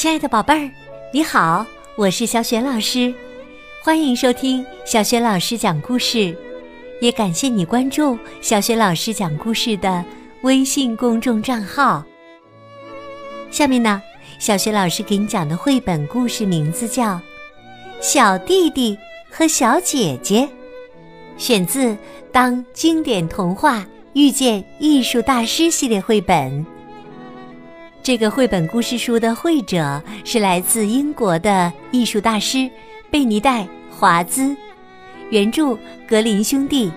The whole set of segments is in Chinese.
亲爱的宝贝儿，你好，我是小雪老师，欢迎收听小雪老师讲故事，也感谢你关注小雪老师讲故事的微信公众账号。下面呢，小雪老师给你讲的绘本故事名字叫《小弟弟和小姐姐》，选自《当经典童话遇见艺术大师》系列绘本。这个绘本故事书的绘者是来自英国的艺术大师贝尼戴·华兹，原著格林兄弟，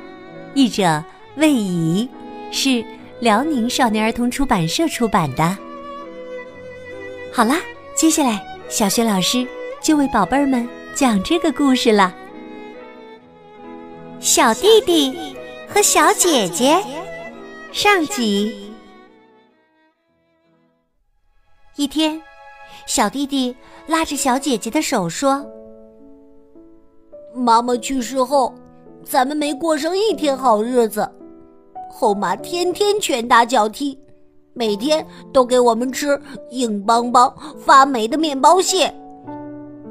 译者魏怡，是辽宁少年儿童出版社出版的。好啦，接下来小学老师就为宝贝儿们讲这个故事了。小弟弟和小姐姐，上集。一天，小弟弟拉着小姐姐的手说：“妈妈去世后，咱们没过上一天好日子。后妈天天拳打脚踢，每天都给我们吃硬邦邦、发霉的面包屑，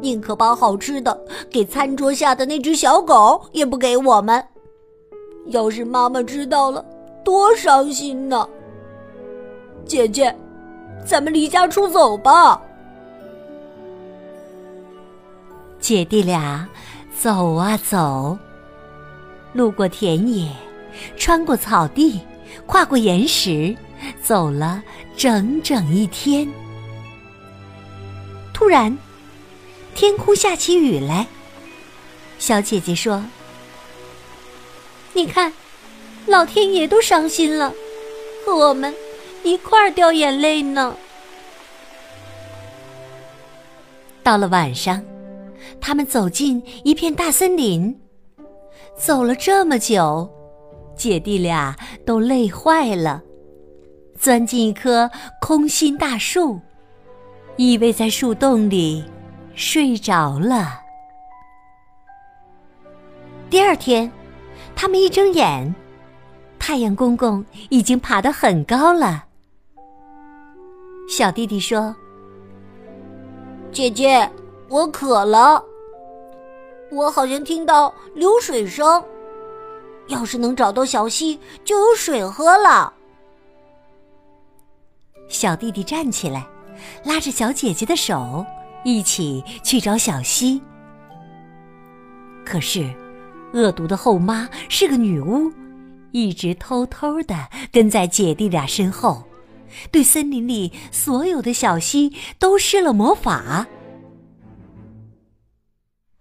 宁可把好吃的给餐桌下的那只小狗，也不给我们。要是妈妈知道了，多伤心呢！姐姐。”咱们离家出走吧！姐弟俩走啊走，路过田野，穿过草地，跨过岩石，走了整整一天。突然，天空下起雨来。小姐姐说：“你看，老天爷都伤心了，和我们。”一块儿掉眼泪呢。到了晚上，他们走进一片大森林，走了这么久，姐弟俩都累坏了，钻进一棵空心大树，依偎在树洞里睡着了。第二天，他们一睁眼，太阳公公已经爬得很高了。小弟弟说：“姐姐，我渴了。我好像听到流水声。要是能找到小溪，就有水喝了。”小弟弟站起来，拉着小姐姐的手，一起去找小溪。可是，恶毒的后妈是个女巫，一直偷偷的跟在姐弟俩身后。对森林里所有的小溪都施了魔法。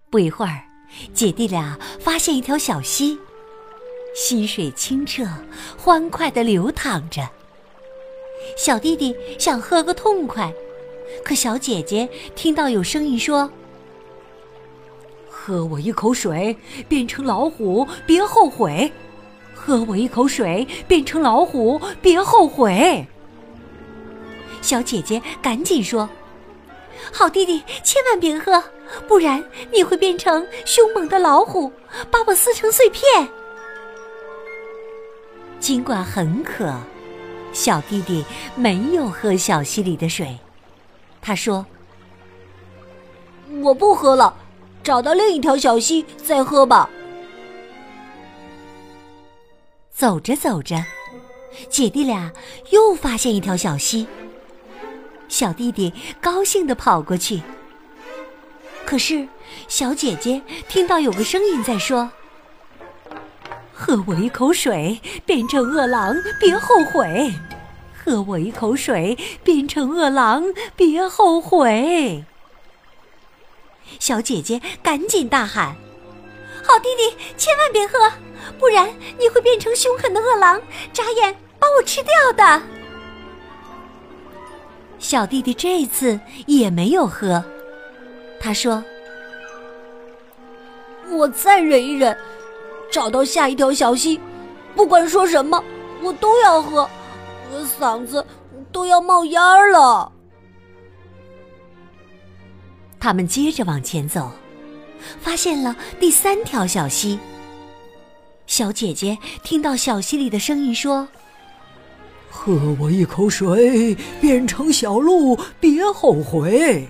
不一会儿，姐弟俩发现一条小溪，溪水清澈，欢快的流淌着。小弟弟想喝个痛快，可小姐姐听到有声音说：“喝我一口水，变成老虎，别后悔；喝我一口水，变成老虎，别后悔。”小姐姐赶紧说：“好弟弟，千万别喝，不然你会变成凶猛的老虎，把我撕成碎片。”尽管很渴，小弟弟没有喝小溪里的水。他说：“我不喝了，找到另一条小溪再喝吧。”走着走着，姐弟俩又发现一条小溪。小弟弟高兴地跑过去，可是小姐姐听到有个声音在说：“喝我一口水，变成饿狼，别后悔；喝我一口水，变成饿狼，别后悔。”小姐姐赶紧大喊：“好弟弟，千万别喝，不然你会变成凶狠的饿狼，眨眼把我吃掉的。”小弟弟这次也没有喝，他说：“我再忍一忍，找到下一条小溪，不管说什么，我都要喝，我嗓子都要冒烟了。”他们接着往前走，发现了第三条小溪。小姐姐听到小溪里的声音说。喝我一口水，变成小鹿，别后悔。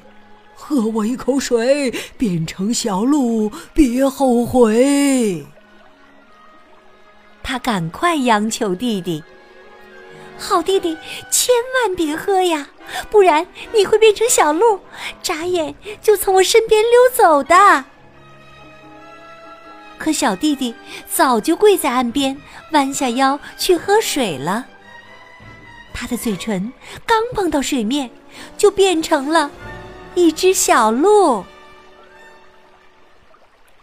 喝我一口水，变成小鹿，别后悔。他赶快央求弟弟：“好弟弟，千万别喝呀，不然你会变成小鹿，眨眼就从我身边溜走的。”可小弟弟早就跪在岸边，弯下腰去喝水了。他的嘴唇刚碰到水面，就变成了一只小鹿。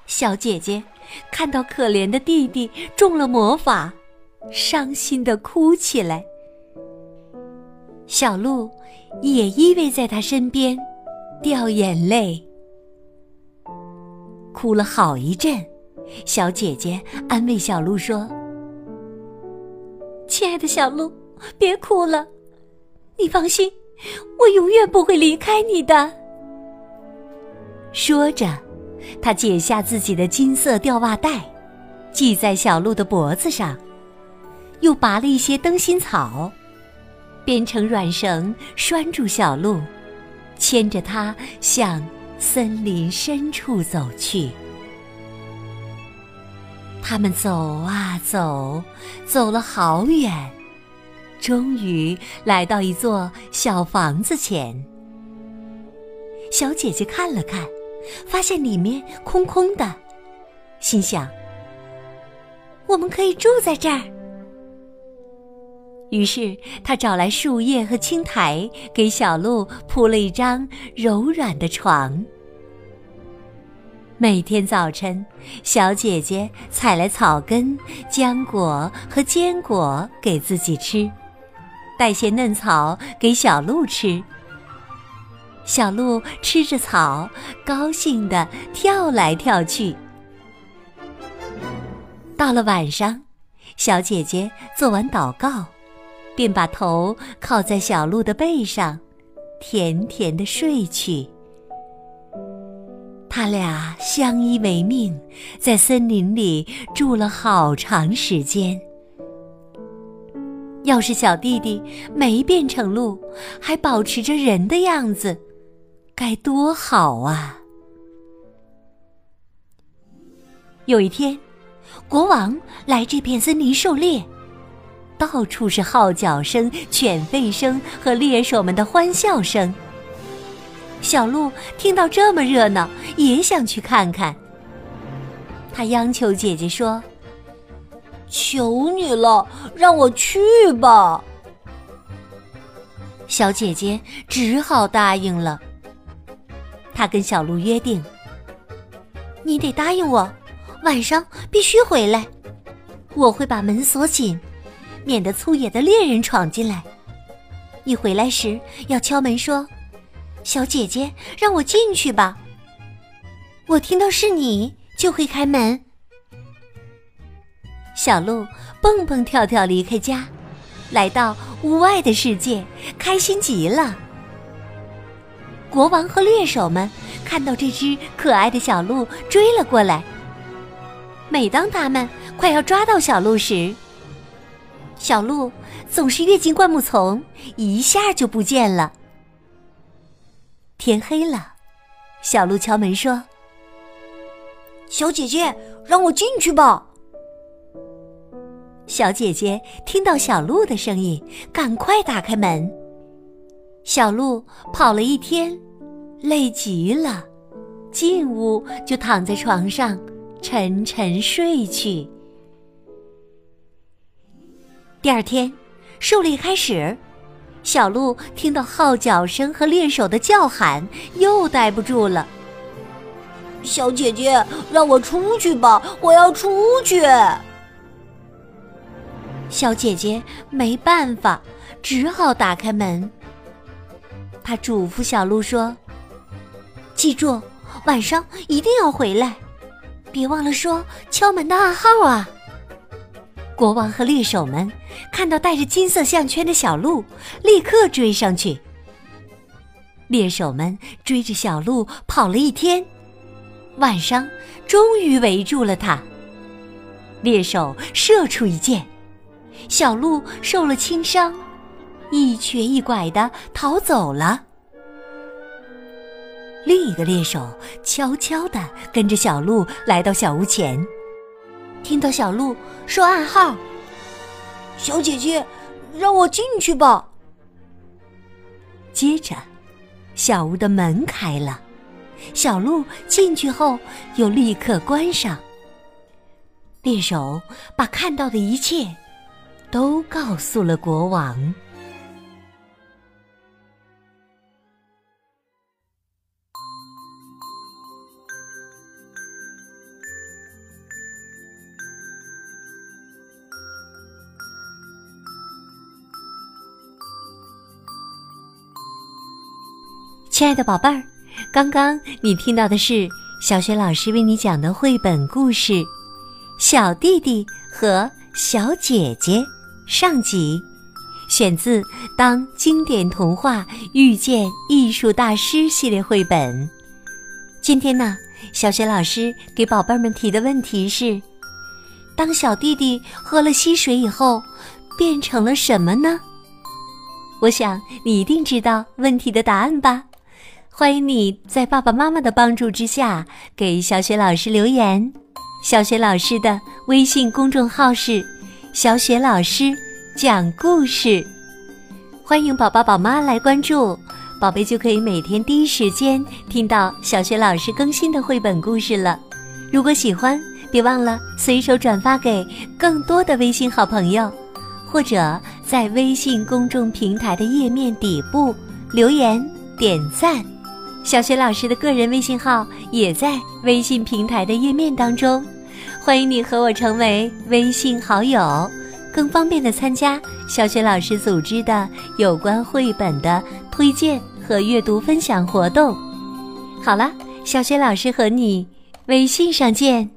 小姐姐看到可怜的弟弟中了魔法，伤心的哭起来。小鹿也依偎在他身边，掉眼泪，哭了好一阵。小姐姐安慰小鹿说：“亲爱的小鹿。”别哭了，你放心，我永远不会离开你的。说着，他解下自己的金色吊袜带，系在小鹿的脖子上，又拔了一些灯芯草，编成软绳拴住小鹿，牵着它向森林深处走去。他们走啊走，走了好远。终于来到一座小房子前，小姐姐看了看，发现里面空空的，心想：“我们可以住在这儿。”于是她找来树叶和青苔，给小鹿铺了一张柔软的床。每天早晨，小姐姐采来草根、浆果和坚果给自己吃。带些嫩草给小鹿吃，小鹿吃着草，高兴地跳来跳去。到了晚上，小姐姐做完祷告，便把头靠在小鹿的背上，甜甜地睡去。他俩相依为命，在森林里住了好长时间。要是小弟弟没变成鹿，还保持着人的样子，该多好啊！有一天，国王来这片森林狩猎，到处是号角声、犬吠声和猎手们的欢笑声。小鹿听到这么热闹，也想去看看。他央求姐姐说。求你了，让我去吧！小姐姐只好答应了。她跟小鹿约定：“你得答应我，晚上必须回来。我会把门锁紧，免得粗野的猎人闯进来。你回来时要敲门说：‘小姐姐，让我进去吧。’我听到是你，就会开门。”小鹿蹦蹦跳跳离开家，来到屋外的世界，开心极了。国王和猎手们看到这只可爱的小鹿追了过来。每当他们快要抓到小鹿时，小鹿总是跃进灌木丛，一下就不见了。天黑了，小鹿敲门说：“小姐姐，让我进去吧。”小姐姐听到小鹿的声音，赶快打开门。小鹿跑了一天，累极了，进屋就躺在床上沉沉睡去。第二天，狩猎开始，小鹿听到号角声和猎手的叫喊，又待不住了。小姐姐，让我出去吧，我要出去。小姐姐没办法，只好打开门。她嘱咐小鹿说：“记住，晚上一定要回来，别忘了说敲门的暗号啊！”国王和猎手们看到带着金色项圈的小鹿，立刻追上去。猎手们追着小鹿跑了一天，晚上终于围住了它。猎手射出一箭。小鹿受了轻伤，一瘸一拐的逃走了。另一个猎手悄悄地跟着小鹿来到小屋前，听到小鹿说暗号：“小姐姐，让我进去吧。”接着，小屋的门开了，小鹿进去后又立刻关上。猎手把看到的一切都告诉了国王。亲爱的宝贝儿，刚刚你听到的是小雪老师为你讲的绘本故事《小弟弟和小姐姐》上集，选自《当经典童话遇见艺术大师》系列绘本。今天呢，小雪老师给宝贝们提的问题是：当小弟弟喝了溪水以后，变成了什么呢？我想你一定知道问题的答案吧。欢迎你在爸爸妈妈的帮助之下给小雪老师留言。小雪老师的微信公众号是“小雪老师讲故事”，欢迎宝宝宝妈来关注，宝贝就可以每天第一时间听到小雪老师更新的绘本故事了。如果喜欢，别忘了随手转发给更多的微信好朋友，或者在微信公众平台的页面底部留言点赞。小雪老师的个人微信号也在微信平台的页面当中，欢迎你和我成为微信好友，更方便的参加小雪老师组织的有关绘本的推荐和阅读分享活动。好了，小雪老师和你微信上见。